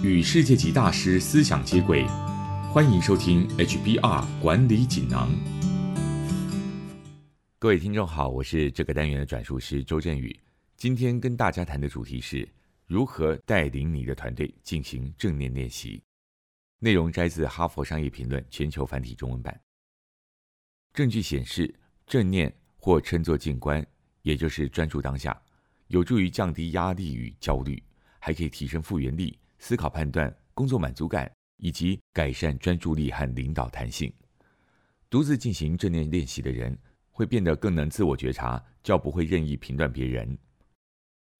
与世界级大师思想接轨，欢迎收听 HBR 管理锦囊。各位听众好，我是这个单元的转述师周振宇。今天跟大家谈的主题是如何带领你的团队进行正念练习。内容摘自《哈佛商业评论》全球繁体中文版。证据显示，正念或称作静观，也就是专注当下，有助于降低压力与焦虑，还可以提升复原力。思考、判断、工作满足感，以及改善专注力和领导弹性。独自进行正念练习的人，会变得更能自我觉察，较不会任意评断别人。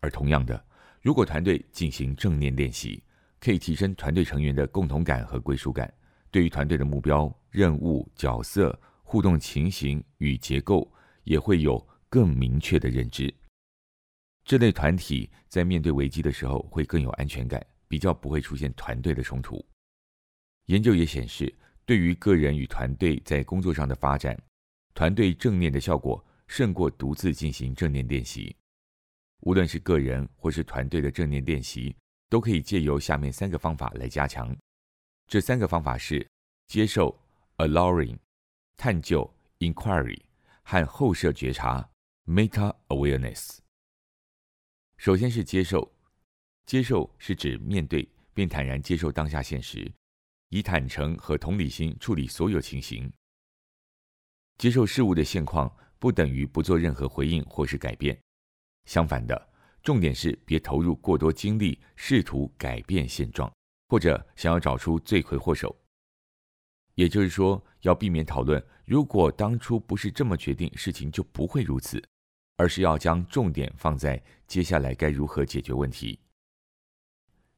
而同样的，如果团队进行正念练习，可以提升团队成员的共同感和归属感，对于团队的目标、任务、角色、互动情形与结构，也会有更明确的认知。这类团体在面对危机的时候，会更有安全感。比较不会出现团队的冲突。研究也显示，对于个人与团队在工作上的发展，团队正念的效果胜过独自进行正念练习。无论是个人或是团队的正念练习，都可以借由下面三个方法来加强。这三个方法是：接受 （allowing）、探究 （inquiry） 和后设觉察 （meta awareness）。首先是接受。接受是指面对并坦然接受当下现实，以坦诚和同理心处理所有情形。接受事物的现况不等于不做任何回应或是改变，相反的，重点是别投入过多精力试图改变现状，或者想要找出罪魁祸首。也就是说，要避免讨论如果当初不是这么决定，事情就不会如此，而是要将重点放在接下来该如何解决问题。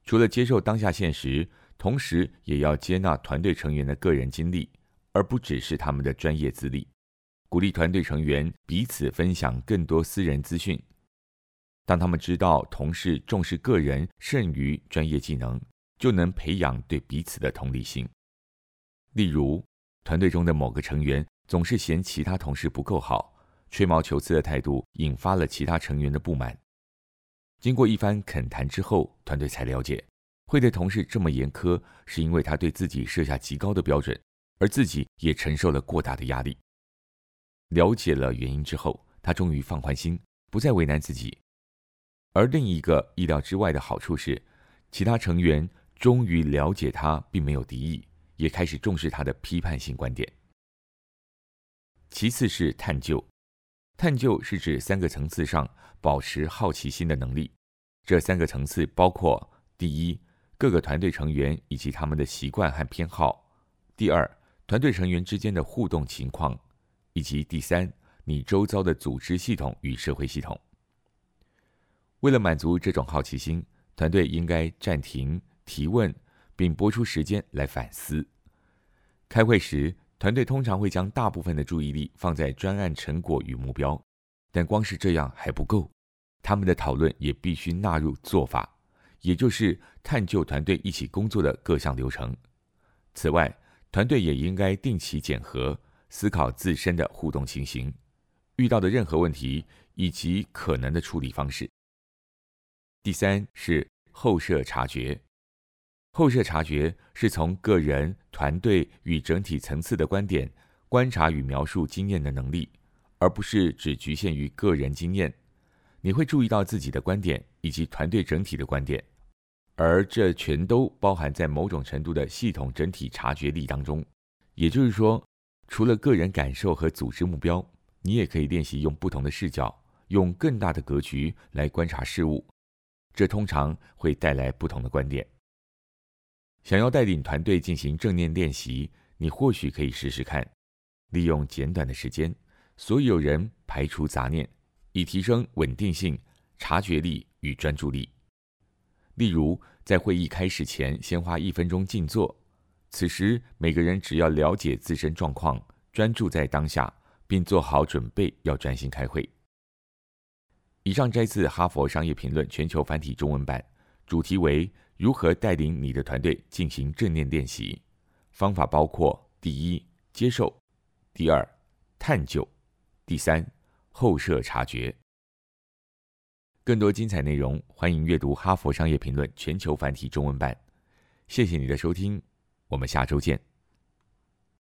除了接受当下现实，同时也要接纳团队成员的个人经历，而不只是他们的专业资历。鼓励团队成员彼此分享更多私人资讯。当他们知道同事重视个人胜于专业技能，就能培养对彼此的同理心。例如，团队中的某个成员总是嫌其他同事不够好，吹毛求疵的态度引发了其他成员的不满。经过一番恳谈之后，团队才了解，会对同事这么严苛，是因为他对自己设下极高的标准，而自己也承受了过大的压力。了解了原因之后，他终于放宽心，不再为难自己。而另一个意料之外的好处是，其他成员终于了解他并没有敌意，也开始重视他的批判性观点。其次是探究。探究是指三个层次上保持好奇心的能力。这三个层次包括：第一，各个团队成员以及他们的习惯和偏好；第二，团队成员之间的互动情况；以及第三，你周遭的组织系统与社会系统。为了满足这种好奇心，团队应该暂停提问，并拨出时间来反思。开会时。团队通常会将大部分的注意力放在专案成果与目标，但光是这样还不够，他们的讨论也必须纳入做法，也就是探究团队一起工作的各项流程。此外，团队也应该定期检核，思考自身的互动情形、遇到的任何问题以及可能的处理方式。第三是后设察觉。后设察觉是从个人、团队与整体层次的观点观察与描述经验的能力，而不是只局限于个人经验。你会注意到自己的观点以及团队整体的观点，而这全都包含在某种程度的系统整体察觉力当中。也就是说，除了个人感受和组织目标，你也可以练习用不同的视角，用更大的格局来观察事物。这通常会带来不同的观点。想要带领团队进行正念练习，你或许可以试试看，利用简短的时间，所有人排除杂念，以提升稳定性、察觉力与专注力。例如，在会议开始前，先花一分钟静坐，此时每个人只要了解自身状况，专注在当下，并做好准备要专心开会。以上摘自《哈佛商业评论》全球繁体中文版，主题为。如何带领你的团队进行正念练习？方法包括：第一，接受；第二，探究；第三，后设察觉。更多精彩内容，欢迎阅读《哈佛商业评论》全球繁体中文版。谢谢你的收听，我们下周见。